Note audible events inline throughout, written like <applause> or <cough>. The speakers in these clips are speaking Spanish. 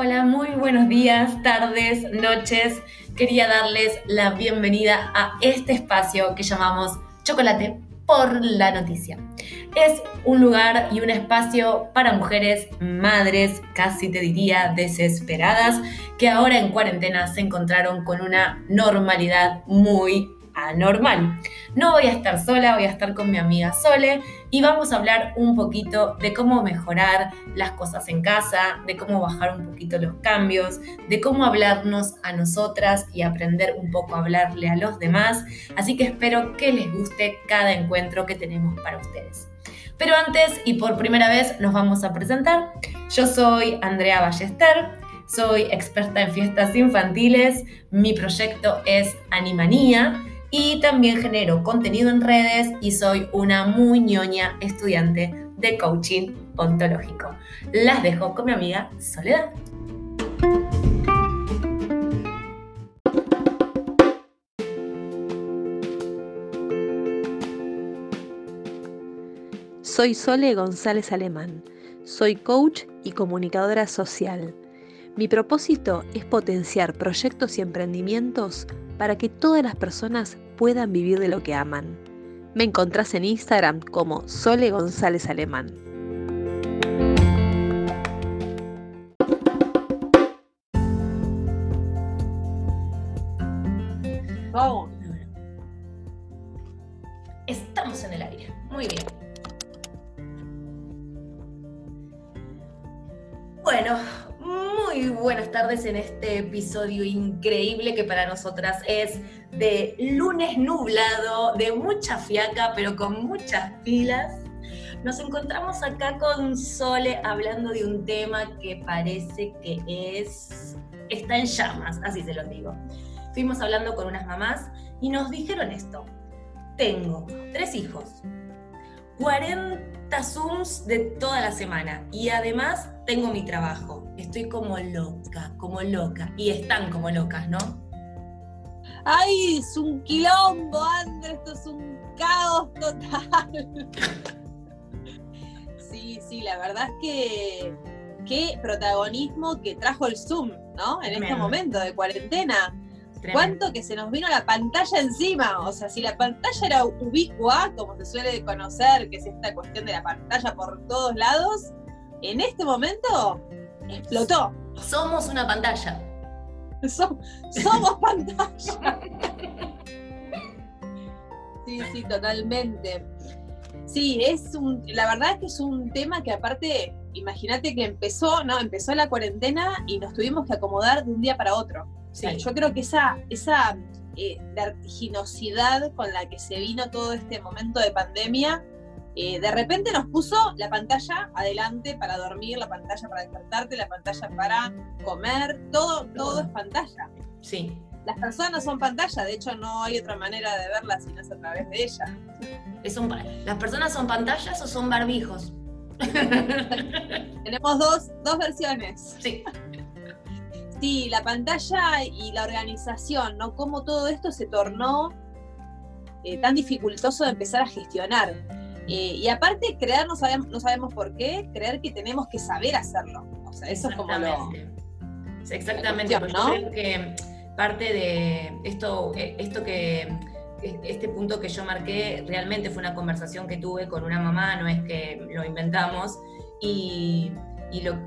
Hola, muy buenos días, tardes, noches. Quería darles la bienvenida a este espacio que llamamos Chocolate por la Noticia. Es un lugar y un espacio para mujeres, madres, casi te diría desesperadas, que ahora en cuarentena se encontraron con una normalidad muy anormal. No voy a estar sola, voy a estar con mi amiga Sole y vamos a hablar un poquito de cómo mejorar las cosas en casa, de cómo bajar un poquito los cambios, de cómo hablarnos a nosotras y aprender un poco a hablarle a los demás. Así que espero que les guste cada encuentro que tenemos para ustedes. Pero antes y por primera vez nos vamos a presentar. Yo soy Andrea Ballester. Soy experta en fiestas infantiles, mi proyecto es Animanía y también genero contenido en redes y soy una muy ñoña estudiante de coaching ontológico. Las dejo con mi amiga Soledad. Soy Sole González Alemán. Soy coach y comunicadora social. Mi propósito es potenciar proyectos y emprendimientos para que todas las personas puedan vivir de lo que aman. Me encontrás en Instagram como Sole González Alemán. En este episodio increíble que para nosotras es de lunes nublado, de mucha fiaca, pero con muchas pilas. Nos encontramos acá con Sole hablando de un tema que parece que es está en llamas, así se los digo. Fuimos hablando con unas mamás y nos dijeron esto. Tengo tres hijos, 40 Zooms de toda la semana y además tengo mi trabajo. Estoy como loca, como loca. Y están como locas, ¿no? ¡Ay, es un quilombo, Andrés! Esto es un caos total. <laughs> sí, sí, la verdad es que qué protagonismo que trajo el Zoom, ¿no? En este momento de cuarentena. ¿Cuánto que se nos vino la pantalla encima? O sea, si la pantalla era ubicua, como se suele conocer, que es esta cuestión de la pantalla por todos lados, en este momento explotó. Somos una pantalla. <laughs> somos pantalla. <laughs> sí, sí, totalmente. Sí, es un, la verdad es que es un tema que aparte, imagínate que empezó, ¿no? Empezó la cuarentena y nos tuvimos que acomodar de un día para otro. Yo creo que esa, esa eh, vertiginosidad con la que se vino todo este momento de pandemia eh, de repente nos puso la pantalla adelante para dormir, la pantalla para despertarte, la pantalla para comer, todo, todo es pantalla. Sí. Las personas son pantalla, de hecho no hay otra manera de verlas si no es a través de ella. ¿Las personas son pantallas o son barbijos? <laughs> Tenemos dos, dos versiones. Sí. Sí, la pantalla y la organización, ¿no? Cómo todo esto se tornó eh, tan dificultoso de empezar a gestionar. Eh, y aparte, creer no sabemos, no sabemos por qué, creer que tenemos que saber hacerlo. O sea, eso es como lo. Exactamente, ¿no? creo que parte de esto, eh, esto que este punto que yo marqué realmente fue una conversación que tuve con una mamá, no es que lo inventamos, y,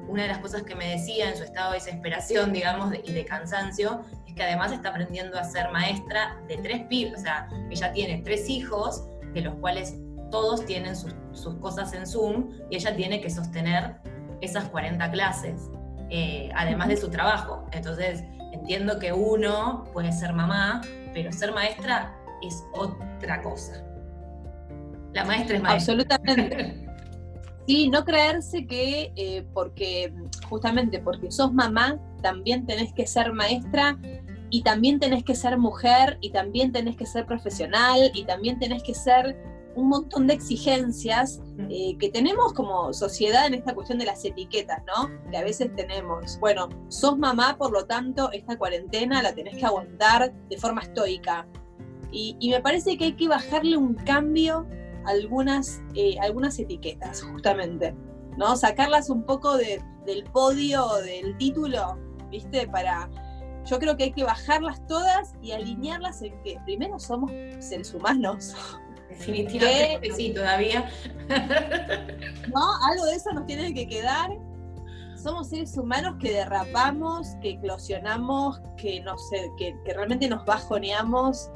una de las cosas que me decía en su estado de desesperación, digamos, y de cansancio, es que además está aprendiendo a ser maestra de tres pibes, o sea, ella tiene tres hijos, de los cuales todos tienen sus, cosas en Zoom y ella tiene que sostener esas 40 clases, eh, además de su trabajo. Entonces, entiendo que uno puede ser mamá, pero ser maestra es otra cosa. La maestra es maestra. Absolutamente. <laughs> Sí, no creerse que eh, porque, justamente porque sos mamá, también tenés que ser maestra y también tenés que ser mujer y también tenés que ser profesional y también tenés que ser un montón de exigencias eh, que tenemos como sociedad en esta cuestión de las etiquetas, ¿no? Que a veces tenemos, bueno, sos mamá, por lo tanto, esta cuarentena la tenés que aguantar de forma estoica. Y, me parece que hay que bajarle un cambio algunas, eh, algunas etiquetas, justamente, ¿no? Sacarlas un poco de, del podio del título, ¿viste? Para, yo creo que hay que bajarlas todas y alinearlas en que primero somos seres humanos. Definitivamente <laughs> sí, todavía. <laughs> ¿No? Algo de eso nos tiene que quedar. Somos seres humanos que derrapamos, que eclosionamos, que, no sé, que, que realmente nos bajoneamos.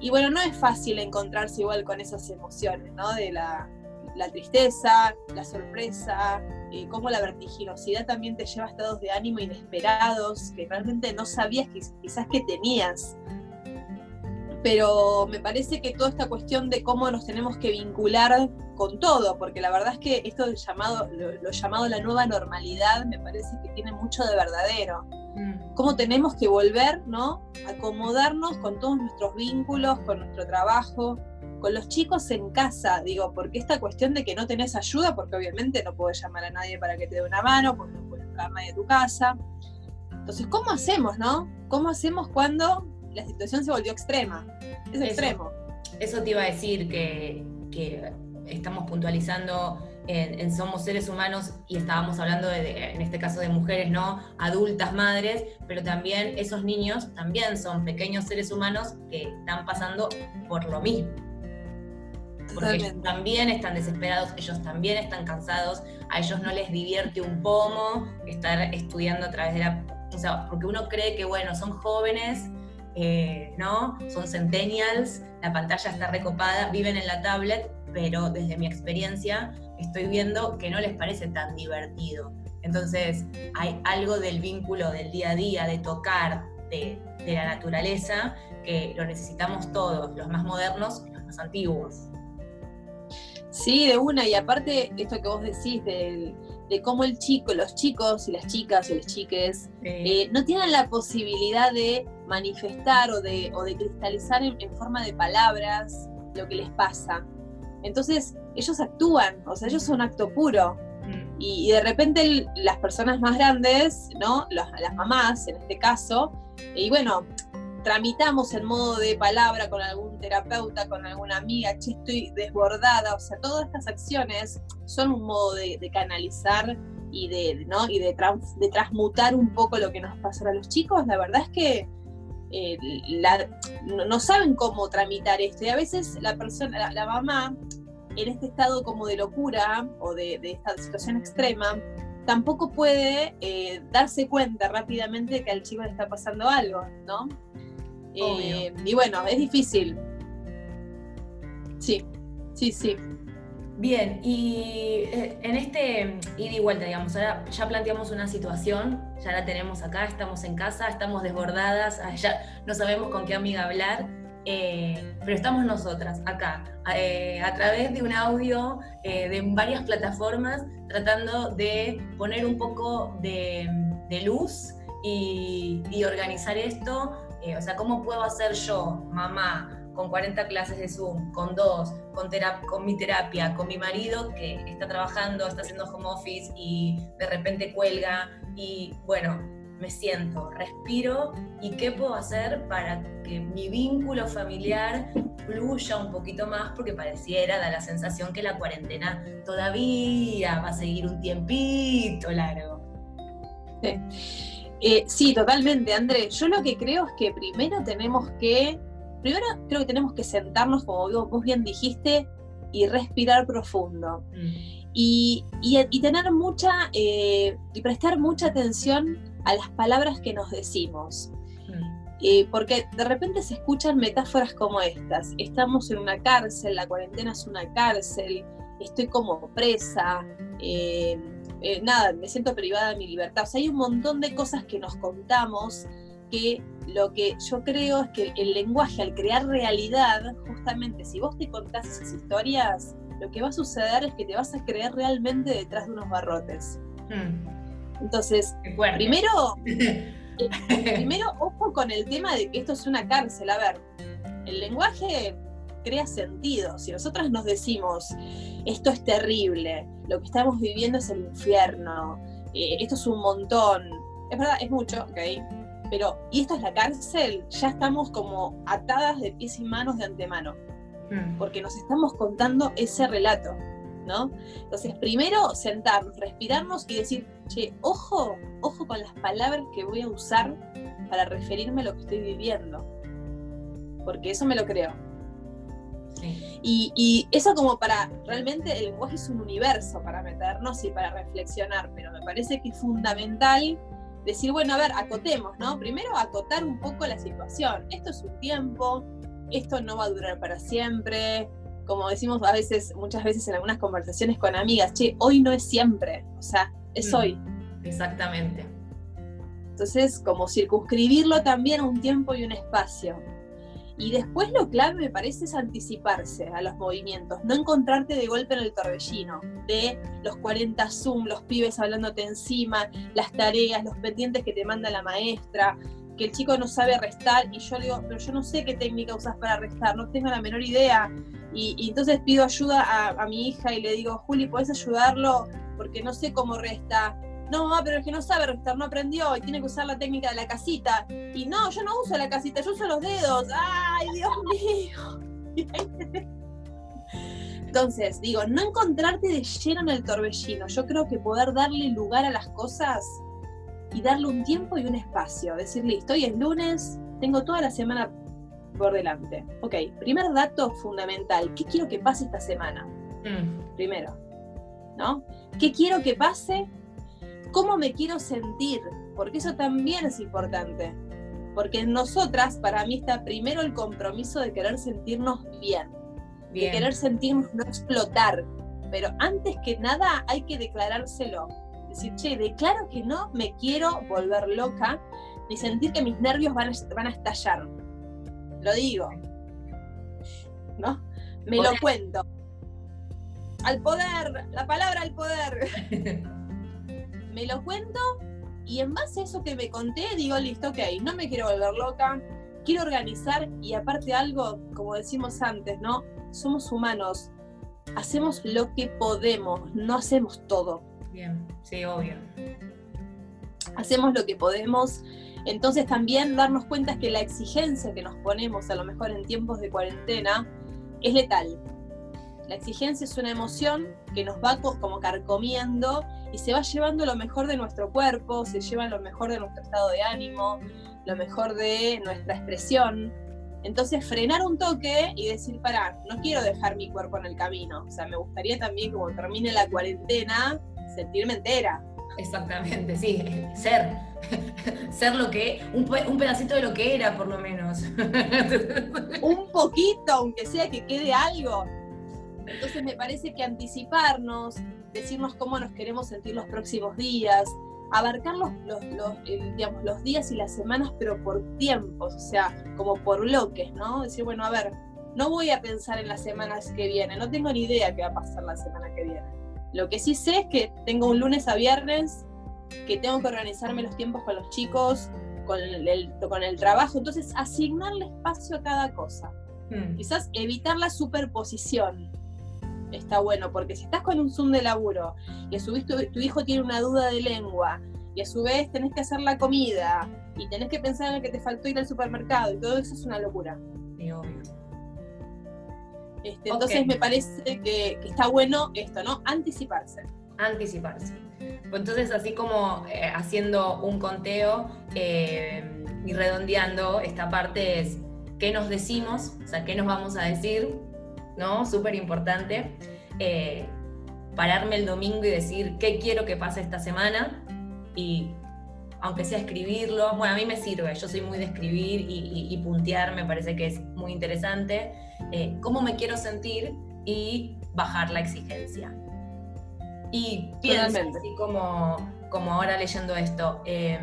Y bueno, no es fácil encontrarse igual con esas emociones, ¿no? De la, la tristeza, la sorpresa, eh, cómo la vertiginosidad también te lleva a estados de ánimo inesperados que realmente no sabías que quizás que tenías. Pero me parece que toda esta cuestión de cómo nos tenemos que vincular con todo, porque la verdad es que esto del llamado, lo, llamado la nueva normalidad me parece que tiene mucho de verdadero. Cómo tenemos que volver, ¿no? Acomodarnos con todos nuestros vínculos, con nuestro trabajo, con los chicos en casa, digo, porque esta cuestión de que no tenés ayuda, porque obviamente no puedes llamar a nadie para que te dé una mano, porque no puede entrar nadie a tu casa. Entonces, ¿cómo hacemos, no? ¿Cómo hacemos cuando la situación se volvió extrema? Es extremo. Eso te iba a decir que, estamos puntualizando en, Somos seres humanos y estábamos hablando de, en este caso de mujeres, ¿no? Adultas, madres, pero también esos niños también son pequeños seres humanos que están pasando por lo mismo porque ellos también están desesperados, ellos también están cansados, a ellos no les divierte un pomo estar estudiando a través de la... O sea, porque uno cree que, bueno, son jóvenes, eh, ¿no? Son centennials, la pantalla está recopada, viven en la tablet, pero desde mi experiencia estoy viendo que no les parece tan divertido. Entonces, hay algo del vínculo del día a día, de tocar, de, de la naturaleza, que lo necesitamos todos, los más modernos y los más antiguos. Sí, de una, y aparte esto que vos decís de cómo el chico, los chicos y las chicas y los chiques eh, no tienen la posibilidad de manifestar o de, o de cristalizar en, forma de palabras lo que les pasa. Entonces ellos actúan, o sea, ellos son acto puro. Mm. Y, de repente las personas más grandes, ¿no? Las, las mamás en este caso, y bueno, tramitamos en modo de palabra con algún terapeuta, con alguna amiga, che, estoy desbordada, o sea, todas estas acciones son un modo de, canalizar y de, ¿no? y de, de, transmutar un poco lo que nos pasa a los chicos. La verdad es que eh, no, saben cómo tramitar esto y a veces la persona, la, mamá, en este estado como de locura o de, esta situación extrema, tampoco puede eh, darse cuenta rápidamente que al chico le está pasando algo, ¿no? Eh, y bueno, es difícil. Sí, sí, sí. Bien, y eh, en este ida y vuelta, digamos, ahora ya planteamos una situación, ya la tenemos acá, estamos en casa, estamos desbordadas, ah, ya no sabemos con qué amiga hablar, eh, pero estamos nosotras acá, a través de un audio de varias plataformas, tratando de poner un poco de, luz y, organizar esto eh, o sea, ¿cómo puedo hacer yo, mamá, con 40 clases de Zoom, con dos, con, con mi terapia, con mi marido que está trabajando, está haciendo home office y de repente cuelga y bueno, me siento, respiro y qué puedo hacer para que mi vínculo familiar fluya un poquito más porque pareciera, da la sensación que la cuarentena todavía va a seguir un tiempito largo. Sí. <laughs> Eh, sí, totalmente, André. Yo lo que creo es que primero tenemos que, primero creo que tenemos que sentarnos, como vos bien dijiste, y respirar profundo. Mm. Y, tener mucha, eh, y prestar mucha atención a las palabras que nos decimos. Mm. Eh, porque de repente se escuchan metáforas como estas. Estamos en una cárcel, la cuarentena es una cárcel, estoy como presa. Eh, nada, me siento privada de mi libertad. O sea, hay un montón de cosas que nos contamos que lo que yo creo es que el lenguaje al crear realidad, justamente si vos te contás esas historias, lo que va a suceder es que te vas a creer realmente detrás de unos barrotes. Hmm. Entonces, primero, <laughs> primero ojo con el tema de que esto es una cárcel. A ver, el lenguaje crea sentido. Si nosotras nos decimos, esto es terrible, lo que estamos viviendo es el infierno, eh, esto es un montón, es verdad, es mucho, ok, pero, y esto es la cárcel, ya estamos como atadas de pies y manos de antemano, mm. porque nos estamos contando ese relato. ¿no? Entonces, primero sentarnos, respirarnos y decir, che, ojo, ojo con las palabras que voy a usar para referirme a lo que estoy viviendo. Porque eso me lo creo. Y, y, eso como para, realmente el lenguaje es un universo para meternos y para reflexionar, pero me parece que es fundamental decir, bueno, a ver, acotemos, ¿no? Primero acotar un poco la situación. Esto es un tiempo, esto no va a durar para siempre. Como decimos a veces, muchas veces en algunas conversaciones con amigas, che, hoy no es siempre, o sea, es mm, hoy. Exactamente. Entonces, como circunscribirlo también a un tiempo y un espacio. Y después lo clave me parece es anticiparse a los movimientos, no encontrarte de golpe en el torbellino, de los 40 Zoom, los pibes hablándote encima, las tareas, los pendientes que te manda la maestra, que el chico no sabe restar y yo le digo, pero yo no sé qué técnica usas para restar, no tengo la menor idea. Y, entonces pido ayuda a, a, mi hija y le digo, Juli, ¿puedes ayudarlo? Porque no sé cómo resta no, pero es que no sabe restar, no aprendió y tiene que usar la técnica de la casita. Y no, yo no uso la casita, yo uso los dedos. ¡Ay, Dios <laughs> mío! Entonces, digo, no encontrarte de lleno en el torbellino. Yo creo que poder darle lugar a las cosas y darle un tiempo y un espacio. Decir, listo, hoy es lunes, tengo toda la semana por delante. Ok, primer dato fundamental. ¿Qué quiero que pase esta semana? Mm. Primero, ¿no? ¿Qué quiero que pase cómo me quiero sentir, porque eso también es importante. Porque en nosotras, para mí, está primero el compromiso de querer sentirnos bien, de querer sentirnos no explotar. Pero antes que nada hay que declarárselo. Decir, che, declaro que no me quiero volver loca, ni sentir que mis nervios van a, van a estallar. Lo digo. ¿No? Me lo cuento. Al poder, la palabra al poder. <laughs> me lo cuento y en base a eso que me conté, digo, listo, ok, no me quiero volver loca, quiero organizar y aparte algo, como decimos antes, ¿no? Somos humanos, hacemos lo que podemos, no hacemos todo. Bien, sí, obvio. Hacemos lo que podemos. Entonces también darnos cuenta que la exigencia que nos ponemos a lo mejor en tiempos de cuarentena es letal. La exigencia es una emoción que nos va como carcomiendo y se va llevando lo mejor de nuestro cuerpo, se lleva lo mejor de nuestro estado de ánimo, lo mejor de nuestra expresión. Entonces frenar un toque y decir, pará, no quiero dejar mi cuerpo en el camino. O sea, me gustaría también, como termine la cuarentena, sentirme entera. Exactamente, sí, ser. <laughs> ser lo que, un, un pedacito de lo que era, por lo menos. <laughs> un poquito, aunque sea que quede algo. Entonces me parece que anticiparnos, decirnos cómo nos queremos sentir los próximos días, abarcar los, los, digamos, los días y las semanas, pero por tiempos, o sea, como por bloques, ¿no? Decir, bueno, a ver, no voy a pensar en las semanas que vienen, no tengo ni idea qué va a pasar la semana que viene. Lo que sí sé es que tengo un lunes a viernes, que tengo que organizarme los tiempos con los chicos, con el, con el trabajo, entonces asignarle espacio a cada cosa. Hmm. Quizás evitar la superposición, está bueno, porque si estás con un Zoom de laburo y a su vez tu, hijo tiene una duda de lengua y a su vez tenés que hacer la comida y tenés que pensar en el que te faltó ir al supermercado y todo eso es una locura. Sí, obvio. Este, entonces me parece que, está bueno esto, ¿no? Anticiparse. Anticiparse. Pues entonces, así como eh, haciendo un conteo eh, y redondeando, esta parte es qué nos decimos, o sea, qué nos vamos a decir, ¿no? Súper importante. Eh, pararme el domingo y decir qué quiero que pase esta semana y aunque sea escribirlo, bueno, a mí me sirve, yo soy muy de escribir y, puntear, me parece que es muy interesante, eh, cómo me quiero sentir y bajar la exigencia. Y pienso, así como, como ahora leyendo esto, eh,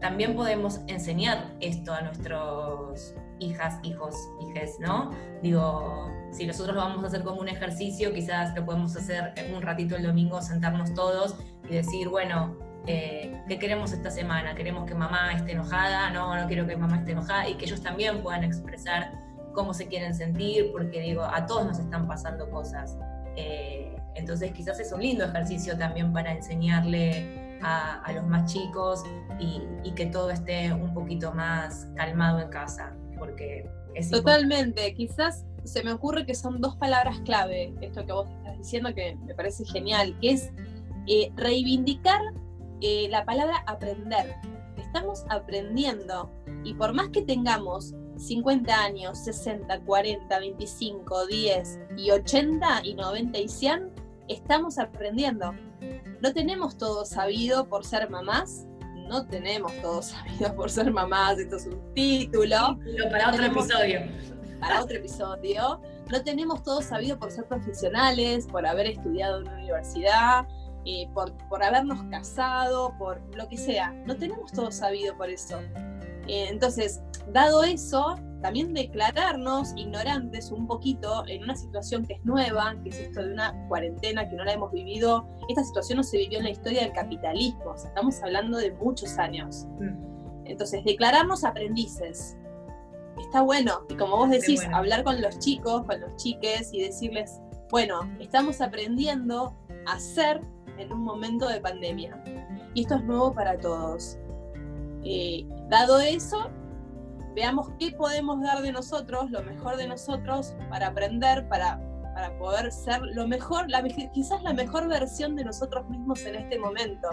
también podemos enseñar esto a nuestros hijas, hijos, hijes, ¿no? Digo, si nosotros lo vamos a hacer como un ejercicio, quizás lo podemos hacer un ratito el domingo, sentarnos todos y decir, bueno, eh, ¿qué queremos esta semana? ¿Queremos que mamá esté enojada? No, no quiero que mamá esté enojada y que ellos también puedan expresar cómo se quieren sentir, porque digo, a todos nos están pasando cosas. Eh, entonces quizás es un lindo ejercicio también para enseñarle a, los más chicos y, y, que todo esté un poquito más calmado en casa, porque es Totalmente, quizás se me ocurre que son dos palabras clave, esto que vos estás diciendo que me parece genial, que es eh, reivindicar eh, la palabra aprender. Estamos aprendiendo y por más que tengamos 50 años, 60, 40, 25, 10 y 80 y 90 y 100, estamos aprendiendo. No tenemos todo sabido por ser mamás, no tenemos todo <laughs> sabido por ser mamás, esto es un título. para otro episodio. Para otro episodio. No tenemos todo sabido por ser profesionales, por haber estudiado en una universidad, eh, por, por, habernos casado, por lo que sea. No tenemos todo sabido por eso. Eh, entonces, dado eso, también declararnos ignorantes un poquito en una situación que es nueva, que es esto de una cuarentena que no la hemos vivido. Esta situación no se vivió en la historia del capitalismo, estamos hablando de muchos años. Mm. Entonces, declararnos aprendices. Está bueno, y como vos decís, hablar con los chicos, con los chiques y decirles, bueno, estamos aprendiendo a ser en un momento de pandemia. Y esto es nuevo para todos. Eh, dado eso, veamos qué podemos dar de nosotros, lo mejor de nosotros, para aprender, para, para poder ser lo mejor, quizás la mejor versión de nosotros mismos en este momento.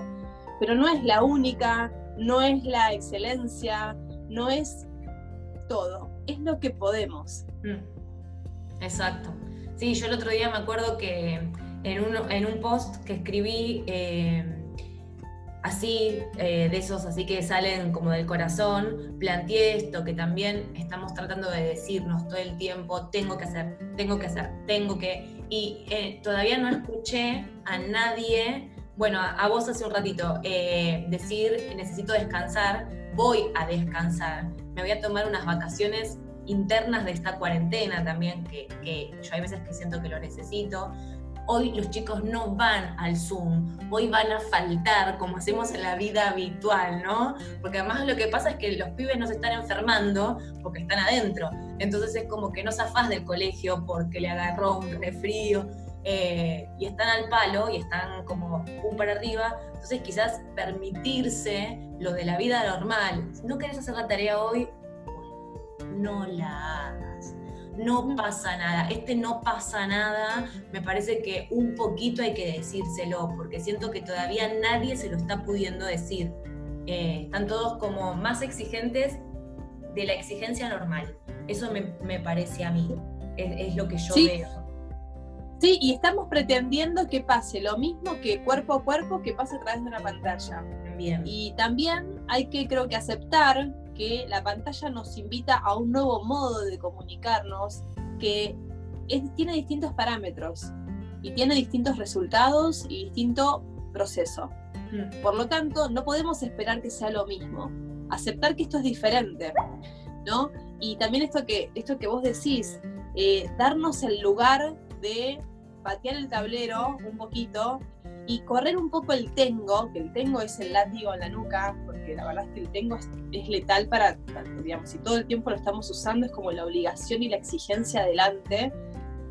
Pero no es la única, no es la excelencia, no es todo, es lo que podemos. Mm. Exacto. Sí, yo el otro día me acuerdo que en un, en un post que escribí, eh, así, eh, de esos así que salen como del corazón, planteé esto que también estamos tratando de decirnos todo el tiempo, tengo que hacer, tengo que hacer, tengo que... Y eh, todavía no escuché a nadie, bueno, a, vos hace un ratito, decir, necesito descansar, voy a descansar, me voy a tomar unas vacaciones internas de esta cuarentena también, que, que yo hay veces que siento que lo necesito, Hoy los chicos no van al Zoom, hoy van a faltar como hacemos en la vida habitual, ¿no? Porque además lo que pasa es que los pibes no se están enfermando porque están adentro. Entonces es como que no zafás del colegio porque le agarró un resfrío. Eh, y están al palo y están como un para arriba. Entonces quizás permitirse lo de la vida normal. Si no querés hacer la tarea hoy, no la hagas no pasa nada. Este no pasa nada, me parece que un poquito hay que decírselo, porque siento que todavía nadie se lo está pudiendo decir. Eh, están todos como más exigentes de la exigencia normal. Eso me, parece a mí, es, lo que yo veo. Sí, y estamos pretendiendo que pase lo mismo que cuerpo a cuerpo que pase a través de una pantalla. Bien. Y también hay que, creo que, aceptar que la pantalla nos invita a un nuevo modo de comunicarnos que tiene distintos parámetros y tiene distintos resultados y distinto proceso. Mm. Por lo tanto, no podemos esperar que sea lo mismo. Aceptar que esto es diferente, ¿no? Y también esto que, esto que vos decís, eh, darnos el lugar de patear el tablero un poquito y correr un poco el tengo, que el tengo es el látigo en la nuca, porque la verdad es que el tengo es, letal para, digamos, si todo el tiempo lo estamos usando es como la obligación y la exigencia adelante,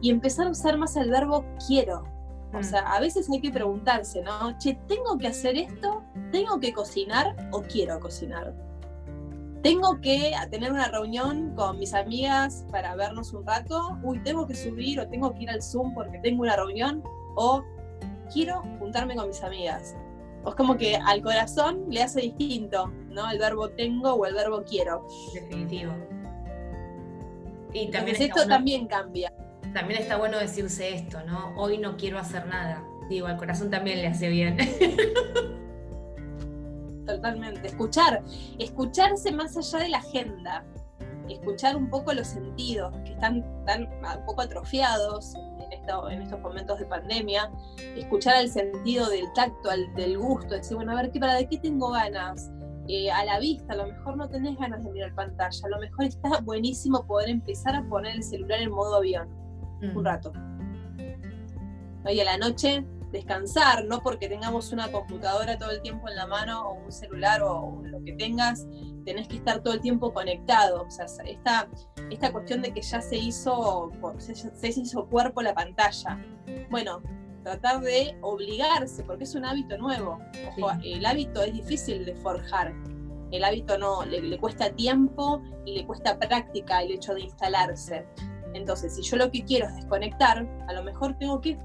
y empezar a usar más el verbo quiero. O mm. sea, a veces hay que preguntarse, ¿no? Che, ¿tengo que hacer esto? ¿Tengo que cocinar o quiero cocinar? ¿Tengo que tener una reunión con mis amigas para vernos un rato? Uy, ¿tengo que subir o tengo que ir al Zoom porque tengo una reunión? ¿O quiero juntarme con mis amigas. O es como que al corazón le hace distinto, ¿no? El verbo tengo o el verbo quiero. Definitivo. Y también esto también cambia. También está bueno decirse esto, ¿no? Hoy no quiero hacer nada. Digo, al corazón también le hace bien. <laughs> Totalmente. Escuchar, escucharse más allá de la agenda, escuchar un poco los sentidos que están tan un poco atrofiados, en estos momentos de pandemia, escuchar el sentido del tacto, del gusto, decir, bueno, a ver, ¿qué, ¿para de qué tengo ganas? Eh, a la vista, a lo mejor no tenés ganas de mirar pantalla, a lo mejor está buenísimo poder empezar a poner el celular en modo avión un mm. rato. Y a la noche descansar, no porque tengamos una computadora todo el tiempo en la mano o un celular o lo que tengas, tenés que estar todo el tiempo conectado. O sea, esta, esta cuestión de que ya se hizo, se, hizo cuerpo la pantalla. Bueno, tratar de obligarse, porque es un hábito nuevo. el hábito es difícil de forjar. El hábito no, le, cuesta tiempo y le cuesta práctica el hecho de instalarse. Entonces, si yo lo que quiero es desconectar, a lo mejor tengo que,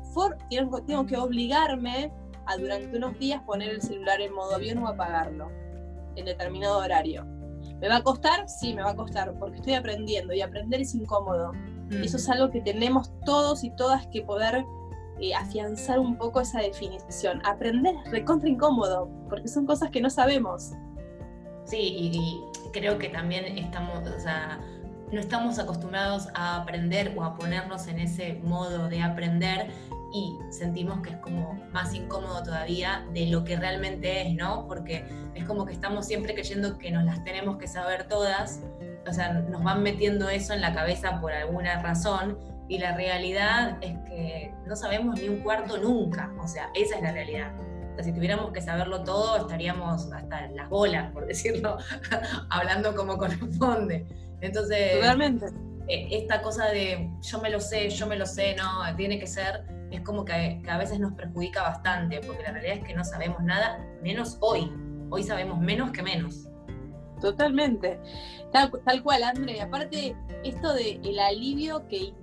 tengo, tengo que obligarme a durante unos días poner el celular en modo avión o apagarlo en determinado horario. ¿Me va a costar? Sí, me va a costar, porque estoy aprendiendo y aprender es incómodo. Mm. Eso es algo que tenemos todos y todas que poder eh, afianzar un poco esa definición. Aprender es recontra incómodo, porque son cosas que no sabemos. Sí, y, creo que también estamos, o sea, no estamos acostumbrados a aprender o a ponernos en ese modo de aprender y sentimos que es como más incómodo todavía de lo que realmente es, ¿no? Porque es como que estamos siempre creyendo que nos las tenemos que saber todas, o sea, nos van metiendo eso en la cabeza por alguna razón y la realidad es que no sabemos ni un cuarto nunca, o sea, esa es la realidad. Si tuviéramos que saberlo todo, estaríamos hasta las bolas, por decirlo, <laughs> hablando como corresponde. Entonces, Totalmente. Eh, esta cosa de yo me lo sé, yo me lo sé, no, tiene que ser es como que, a veces nos perjudica bastante, porque la realidad es que no sabemos nada, menos hoy. Hoy sabemos menos que menos. Totalmente. Tal, cual, André. Aparte, esto de el alivio que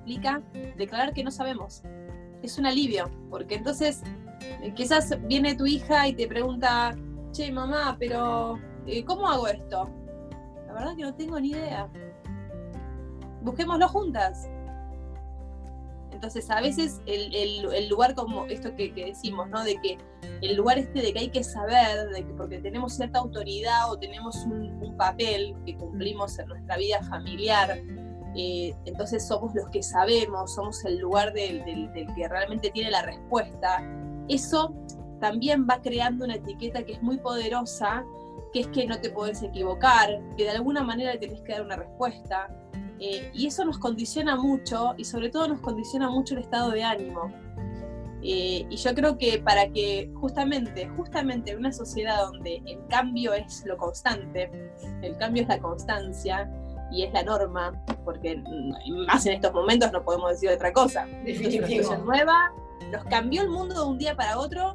implica declarar que no sabemos. Es un alivio, porque entonces eh, quizás viene tu hija y te pregunta, che, mamá, pero eh, ¿cómo hago esto? Verdad que no tengo ni idea. Busquémoslo juntas. Entonces, a veces el, lugar como esto que, decimos, ¿no? De que el lugar este de que hay que saber, de que porque tenemos cierta autoridad o tenemos un, papel que cumplimos en nuestra vida familiar, eh, entonces somos los que sabemos, somos el lugar del, que realmente tiene la respuesta. Eso también va creando una etiqueta que es muy poderosa, que es que no te puedes equivocar, que de alguna manera tienes que dar una respuesta, eh, y eso nos condiciona mucho y sobre todo nos condiciona mucho el estado de ánimo. Eh, y yo creo que para que justamente, justamente en una sociedad donde el cambio es lo constante, el cambio es la constancia y es la norma, porque más en estos momentos no podemos decir otra cosa. Definitivo. Una nueva, nos cambió el mundo de un día para otro.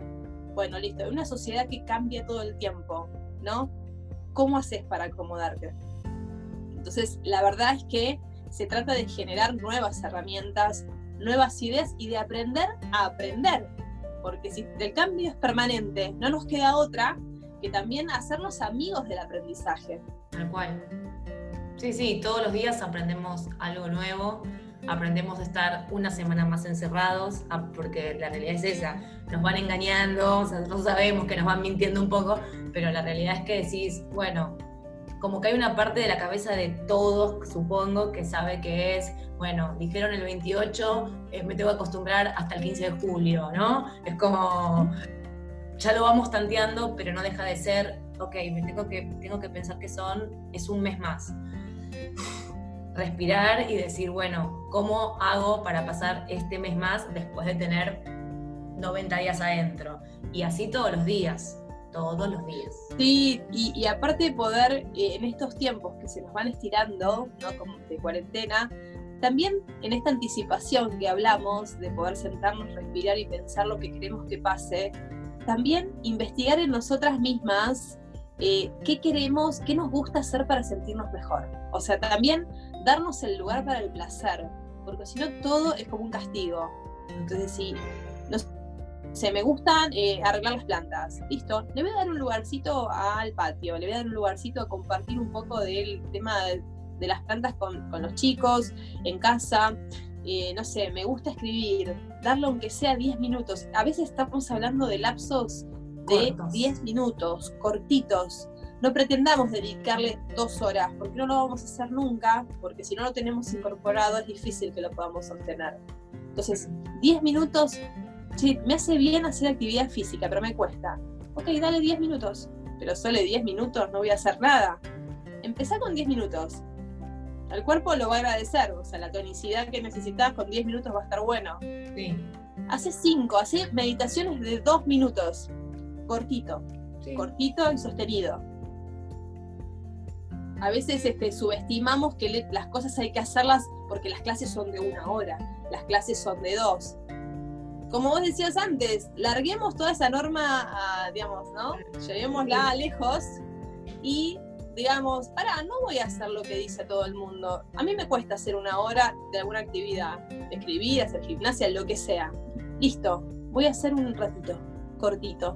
Bueno, listo, una sociedad que cambia todo el tiempo, ¿no? ¿Cómo haces para acomodarte? Entonces, la verdad es que se trata de generar nuevas herramientas, nuevas ideas y de aprender a aprender. Porque si el cambio es permanente, no nos queda otra que también hacernos amigos del aprendizaje. Tal cual. Sí, sí, todos los días aprendemos algo nuevo, aprendemos a estar una semana más encerrados, porque la realidad es esa, nos van engañando, o nosotros sabemos que nos van mintiendo un poco, pero la realidad es que decís, bueno, como que hay una parte de la cabeza de todos, supongo, que sabe que es, bueno, dijeron el 28, eh, me tengo que acostumbrar hasta el 15 de julio, ¿no? Es como, ya lo vamos tanteando, pero no deja de ser, ok, me tengo que, tengo que pensar que son, es un mes más. Respirar y decir, bueno, ¿cómo hago para pasar este mes más después de tener 90 días adentro? Y así todos los días todos los días. Sí, y, aparte de poder, eh, en estos tiempos que se nos van estirando, ¿no? Como de cuarentena, también en esta anticipación que hablamos, de poder sentarnos, respirar y pensar lo que queremos que pase, también investigar en nosotras mismas eh, qué queremos, qué nos gusta hacer para sentirnos mejor. O sea, también darnos el lugar para el placer, porque si no todo es como un castigo. Entonces, si se me gustan eh, arreglar las plantas. Listo, le voy a dar un lugarcito al patio, le voy a dar un lugarcito a compartir un poco del tema de, las plantas con, los chicos, en casa. Eh, no sé, me gusta escribir, darle aunque sea 10 minutos. A veces estamos hablando de lapsos de 10 minutos, cortitos. No pretendamos dedicarle dos horas, porque no lo vamos a hacer nunca, porque si no lo tenemos incorporado es difícil que lo podamos obtener. Entonces, 10 minutos sí, me hace bien hacer actividad física, pero me cuesta. Ok, dale 10 minutos, pero solo 10 minutos no voy a hacer nada. Empezá con 10 minutos. El cuerpo lo va a agradecer, o sea, la tonicidad que necesitas con 10 minutos va a estar bueno. Sí. Hace 5, hace meditaciones de 2 minutos, cortito, cortito y sostenido. A veces este, subestimamos que las cosas hay que hacerlas porque las clases son de una hora, las clases son de dos como vos decías antes, larguemos toda esa norma, digamos, ¿no? Llevémosla lejos y digamos, pará, no voy a hacer lo que dice todo el mundo. A mí me cuesta hacer una hora de alguna actividad, escribir, hacer gimnasia, lo que sea. Listo, voy a hacer un ratito, cortito.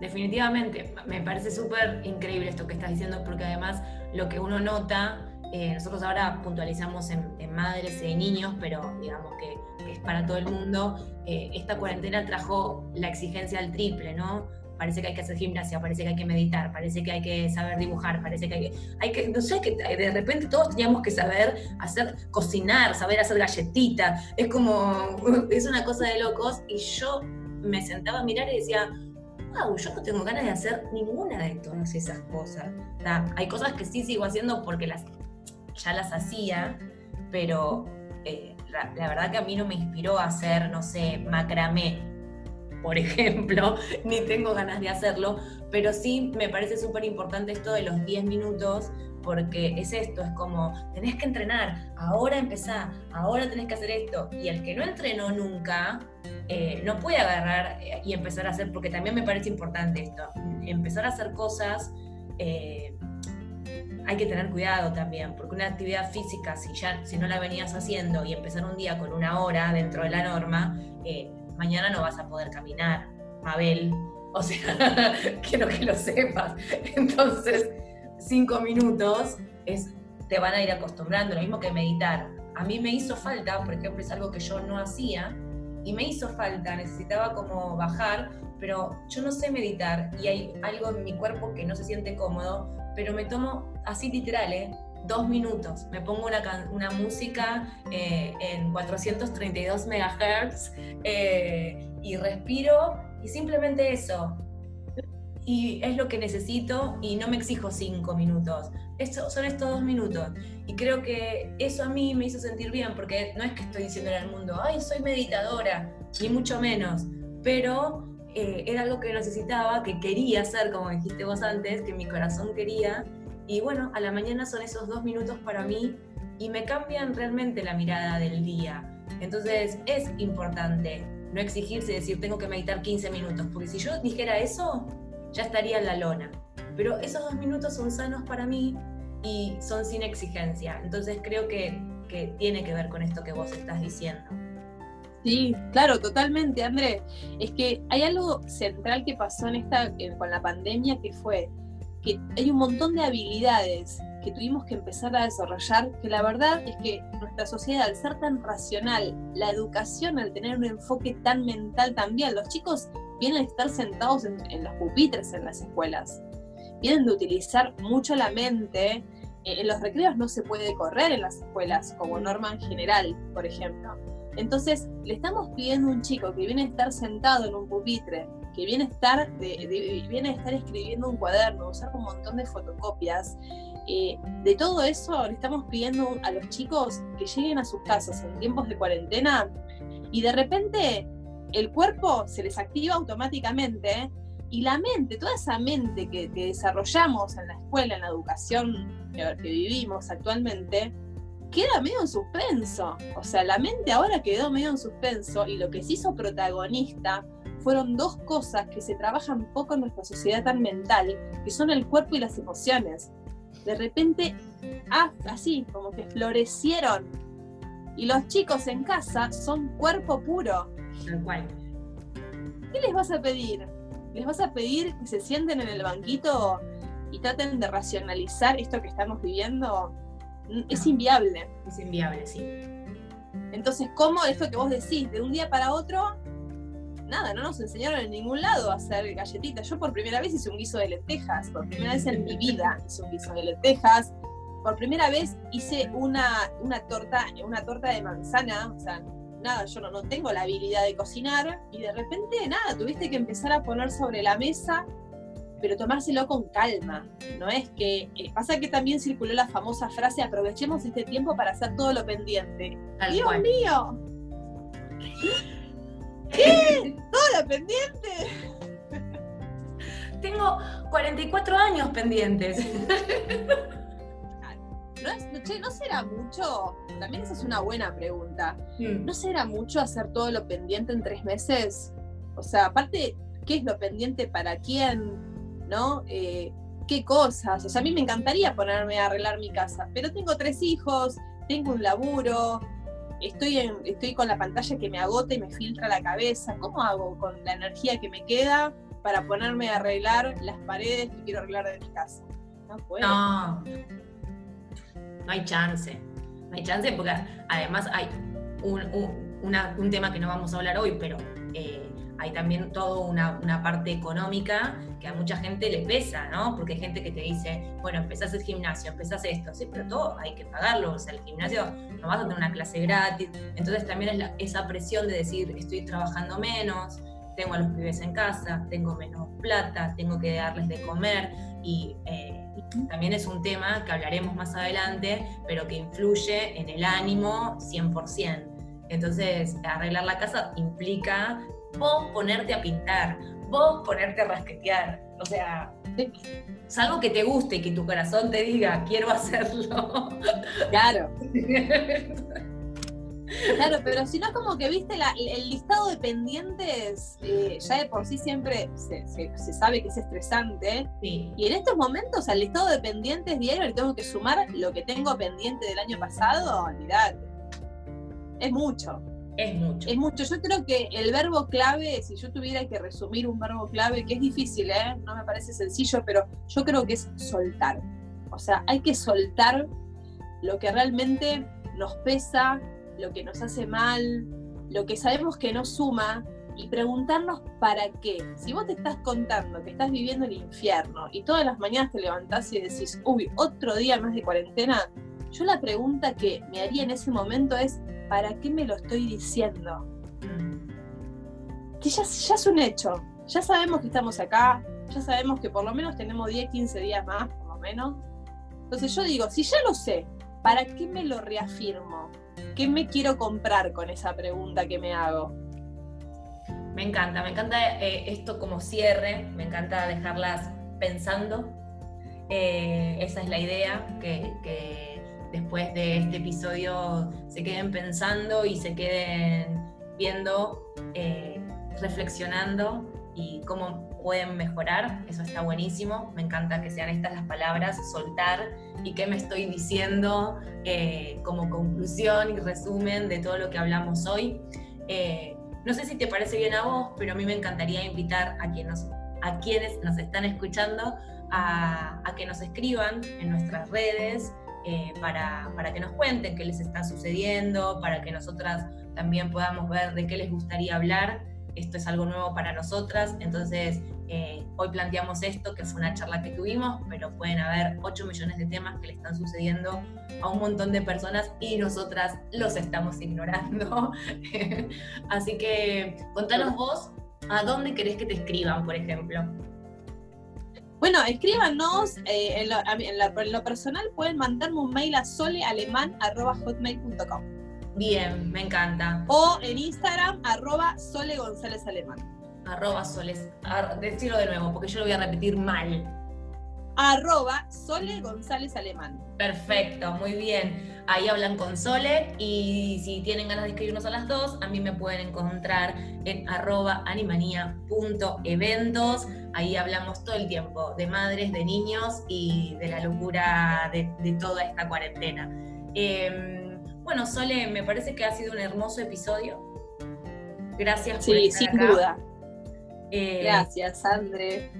Definitivamente, me parece súper increíble esto que estás diciendo, porque además lo que uno nota eh, nosotros ahora puntualizamos en, madres y niños, pero digamos que, es para todo el mundo. Eh, esta cuarentena trajo la exigencia al triple, ¿no? Parece que hay que hacer gimnasia, parece que hay que meditar, parece que hay que saber dibujar, parece que hay que, hay que no sé, que de repente todos teníamos que saber hacer, cocinar, saber hacer galletitas. Es como, <laughs> es una cosa de locos. Y yo me sentaba a mirar y decía, wow, yo no tengo ganas de hacer ninguna de todas esas cosas. hay cosas que sí sigo haciendo porque las ya las hacía, pero eh, la, verdad que a mí no me inspiró a hacer, no sé, macramé, por <laughs> ejemplo, ni tengo ganas de hacerlo, pero sí me parece súper importante esto de los 10 minutos, porque es esto, es como, tenés que entrenar, ahora empezá, ahora tenés que hacer esto, y el que no entrenó nunca, eh, no puede agarrar eh, y empezar a hacer, porque también me parece importante esto, empezar a hacer cosas hay que tener cuidado también, porque una actividad física, si, ya, si no la venías haciendo y empezar un día con una hora dentro de la norma, eh, mañana no vas a poder caminar, Mabel. O sea, <laughs> quiero que lo sepas. Entonces, cinco minutos es, te van a ir acostumbrando, lo mismo que meditar. A mí me hizo falta, por ejemplo, es algo que yo no hacía, y me hizo falta, necesitaba como bajar, pero yo no sé meditar y hay algo en mi cuerpo que no se siente cómodo, pero me tomo así literal, ¿eh? dos minutos, me pongo una, una música eh, en 432 megahertz eh, y respiro y simplemente eso. Y es lo que necesito y no me exijo cinco minutos. Esto, son estos dos minutos. Y creo que eso a mí me hizo sentir bien, porque no es que estoy diciendo al mundo, ay, soy meditadora, ni mucho menos. Pero eh, era algo que necesitaba, que quería hacer, como dijiste vos antes, que mi corazón quería. Y bueno, a la mañana son esos dos minutos para mí y me cambian realmente la mirada del día. Entonces es importante no exigirse decir tengo que meditar 15 minutos, porque si yo dijera eso, ya estaría en la lona. Pero esos dos minutos son sanos para mí y son sin exigencia. Entonces creo que, que tiene que ver con esto que vos estás diciendo. Sí, claro, totalmente, André. Es que hay algo central que pasó en esta, con la pandemia que fue que hay un montón de habilidades que tuvimos que empezar a desarrollar, que la verdad es que nuestra sociedad, al ser tan racional, la educación, al tener un enfoque tan mental también, los chicos vienen a estar sentados en, en los pupitres en las escuelas, vienen de utilizar mucho la mente, en los recreos no se puede correr en las escuelas como norma en general, por ejemplo. Entonces, le estamos pidiendo a un chico que viene a estar sentado en un pupitre, que viene a estar, viene a estar escribiendo un cuaderno, usar un montón de fotocopias, eh, de todo eso le estamos pidiendo a los chicos que lleguen a sus casas en tiempos de cuarentena y de repente el cuerpo se les activa automáticamente y la mente, toda esa mente que, desarrollamos en la escuela, en la educación que vivimos actualmente, queda medio en suspenso. O sea, la mente ahora quedó medio en suspenso y lo que se hizo protagonista fueron dos cosas que se trabajan poco en nuestra sociedad tan mental, que son el cuerpo y las emociones. De repente, ah, así, como que florecieron. Y los chicos en casa son cuerpo puro. ¿Qué les vas a pedir? ¿Les vas a pedir que se sienten en el banquito y traten de racionalizar esto que estamos viviendo? es inviable. Es inviable, sí. Entonces, ¿cómo esto que vos decís, de un día para otro, nada, no nos enseñaron en ningún lado a hacer galletitas. Yo por primera vez hice un guiso de lentejas, por primera vez en mi vida hice un guiso de lentejas. Por primera vez hice una, una torta, una torta de manzana, o sea, nada, yo no, no tengo la habilidad de cocinar y de repente nada, tuviste que empezar a poner sobre la mesa pero tomárselo con calma. No es que. Eh, pasa que también circuló la famosa frase: aprovechemos este tiempo para hacer todo lo pendiente. ¡Dios mío! ¿Qué? ¿Todo lo pendiente? Tengo 44 años pendientes. <laughs> ¿No, ¿No será mucho? También esa es una buena pregunta. ¿No será mucho hacer todo lo pendiente en tres meses? O sea, aparte, ¿qué es lo pendiente para quién? ¿no? Eh, qué cosas. O sea, a mí me encantaría ponerme a arreglar mi casa, pero tengo tres hijos, tengo un laburo, estoy, en, estoy con la pantalla que me agota y me filtra la cabeza. ¿Cómo hago con la energía que me queda para ponerme a arreglar las paredes que quiero arreglar de mi casa? No puedo. No, no hay chance. No hay chance porque además hay un, un tema que no vamos a hablar hoy, pero eh, hay también toda una, parte económica que a mucha gente le pesa, ¿no? Porque hay gente que te dice, bueno, empezás el gimnasio, empezás esto, sí, pero todo hay que pagarlo, o sea, el gimnasio no vas a tener una clase gratis, entonces también es esa presión de decir, estoy trabajando menos, tengo a los pibes en casa, tengo menos plata, tengo que darles de comer y eh, también es un tema que hablaremos más adelante, pero que influye en el ánimo 100%. Entonces, arreglar la casa implica vos ponerte a pintar, vos ponerte a rasquetear. O sea, salvo que te guste y que tu corazón te diga, quiero hacerlo. Claro. <laughs> Claro, pero si no, como que viste el listado de pendientes, eh, ya de por sí siempre se, sabe que es estresante. Y en estos momentos, al listado de pendientes diario le tengo que sumar lo que tengo pendiente del año pasado, olvidate. Es mucho. Es mucho. Es mucho. Yo creo que el verbo clave, si yo tuviera que resumir un verbo clave, que es difícil, ¿eh? no me parece sencillo, pero yo creo que es soltar. O sea, hay que soltar lo que realmente nos pesa, lo que nos hace mal, lo que sabemos que no suma y preguntarnos para qué. Si vos te estás contando que estás viviendo el infierno y todas las mañanas te levantás y decís, uy, otro día más de cuarentena, yo la pregunta que me haría en ese momento es, ¿para qué me lo estoy diciendo? Que ya, ya es un hecho. Ya sabemos que estamos acá, ya sabemos que por lo menos tenemos 10, 15 días más, por lo menos. Entonces yo digo, si ya lo sé, ¿para qué me lo reafirmo? ¿Qué me quiero comprar con esa pregunta que me hago? Me encanta, me encanta eh, esto como cierre, me encanta dejarlas pensando. Eh, esa es la idea, que, después de este episodio se queden pensando y se queden viendo, eh, reflexionando y cómo pueden mejorar. Eso está buenísimo. Me encanta que sean estas las palabras, soltar y qué me estoy diciendo eh, como conclusión y resumen de todo lo que hablamos hoy. Eh, no sé si te parece bien a vos, pero a mí me encantaría invitar a, quienes nos, a quienes nos están escuchando a, a que nos escriban en nuestras redes eh, para, para, que nos cuenten qué les está sucediendo, para que nosotras también podamos ver de qué les gustaría hablar. Esto es algo nuevo para nosotras, entonces eh, hoy planteamos esto, que fue una charla que tuvimos, pero pueden haber 8 millones de temas que le están sucediendo a un montón de personas y nosotras los estamos ignorando. <laughs> Así que contanos vos a dónde querés que te escriban, por ejemplo. Bueno, escríbanos, eh, en, lo, personal pueden mandarme un mail a solealeman.hotmail.com. Bien, me encanta. O en Instagram, arroba Sole González Alemán. Arroba Soles, decirlo de nuevo, porque yo lo voy a repetir mal. Arroba Sole González Alemán. Perfecto, muy bien. Ahí hablan con Sole y si tienen ganas de escribirnos a las dos, a mí me pueden encontrar en arroba animanía.eventos. Ahí hablamos todo el tiempo de madres, de niños y de la locura de, toda esta cuarentena. Em, bueno, Sole, me parece que ha sido un hermoso episodio. Gracias por sí, sin duda. Eh, Gracias, André.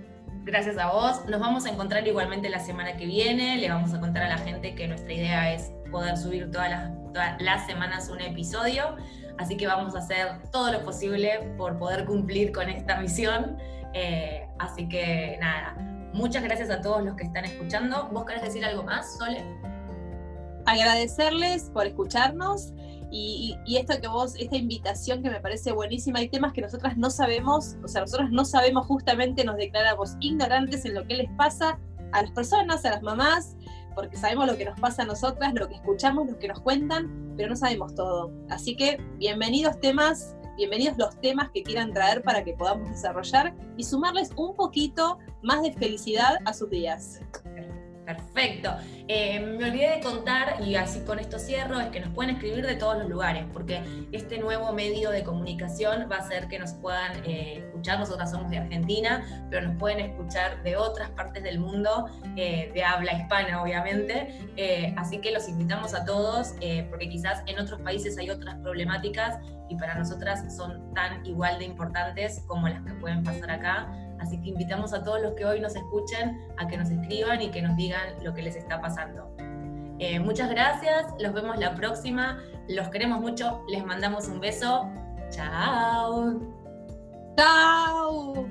Gracias a vos. Nos vamos a encontrar igualmente la semana que viene. Le vamos a contar a la gente que nuestra idea es poder subir todas las, todas las semanas un episodio. Así que vamos a hacer todo lo posible por poder cumplir con esta misión. Eh, así que nada, muchas gracias a todos los que están escuchando. ¿Vos querés decir algo más, Sole? Agradecerles por escucharnos y, esto que vos, esta invitación que me parece buenísima, hay temas que nosotras no sabemos, o sea, nosotros no sabemos justamente, nos declaramos ignorantes en lo que les pasa a las personas, a las mamás, porque sabemos lo que nos pasa a nosotras, lo que escuchamos, lo que nos cuentan, pero no sabemos todo. Así que bienvenidos temas bienvenidos los temas que quieran traer para que podamos desarrollar y sumarles un poquito más de felicidad a sus días. Perfecto. Eh, me olvidé de contar, y así con esto cierro, es que nos pueden escribir de todos los lugares, porque este nuevo medio de comunicación va a hacer que nos puedan eh, escuchar. Nosotras somos de Argentina, pero nos pueden escuchar de otras partes del mundo, eh, de habla hispana, obviamente. así que los invitamos a todos, porque quizás en otros países hay otras problemáticas y para nosotras son tan igual de importantes como las que pueden pasar acá. Así que invitamos a todos los que hoy nos escuchan a que nos escriban y que nos digan lo que les está pasando. Eh, muchas gracias, los vemos la próxima, los queremos mucho, les mandamos un beso. Chao. Chao.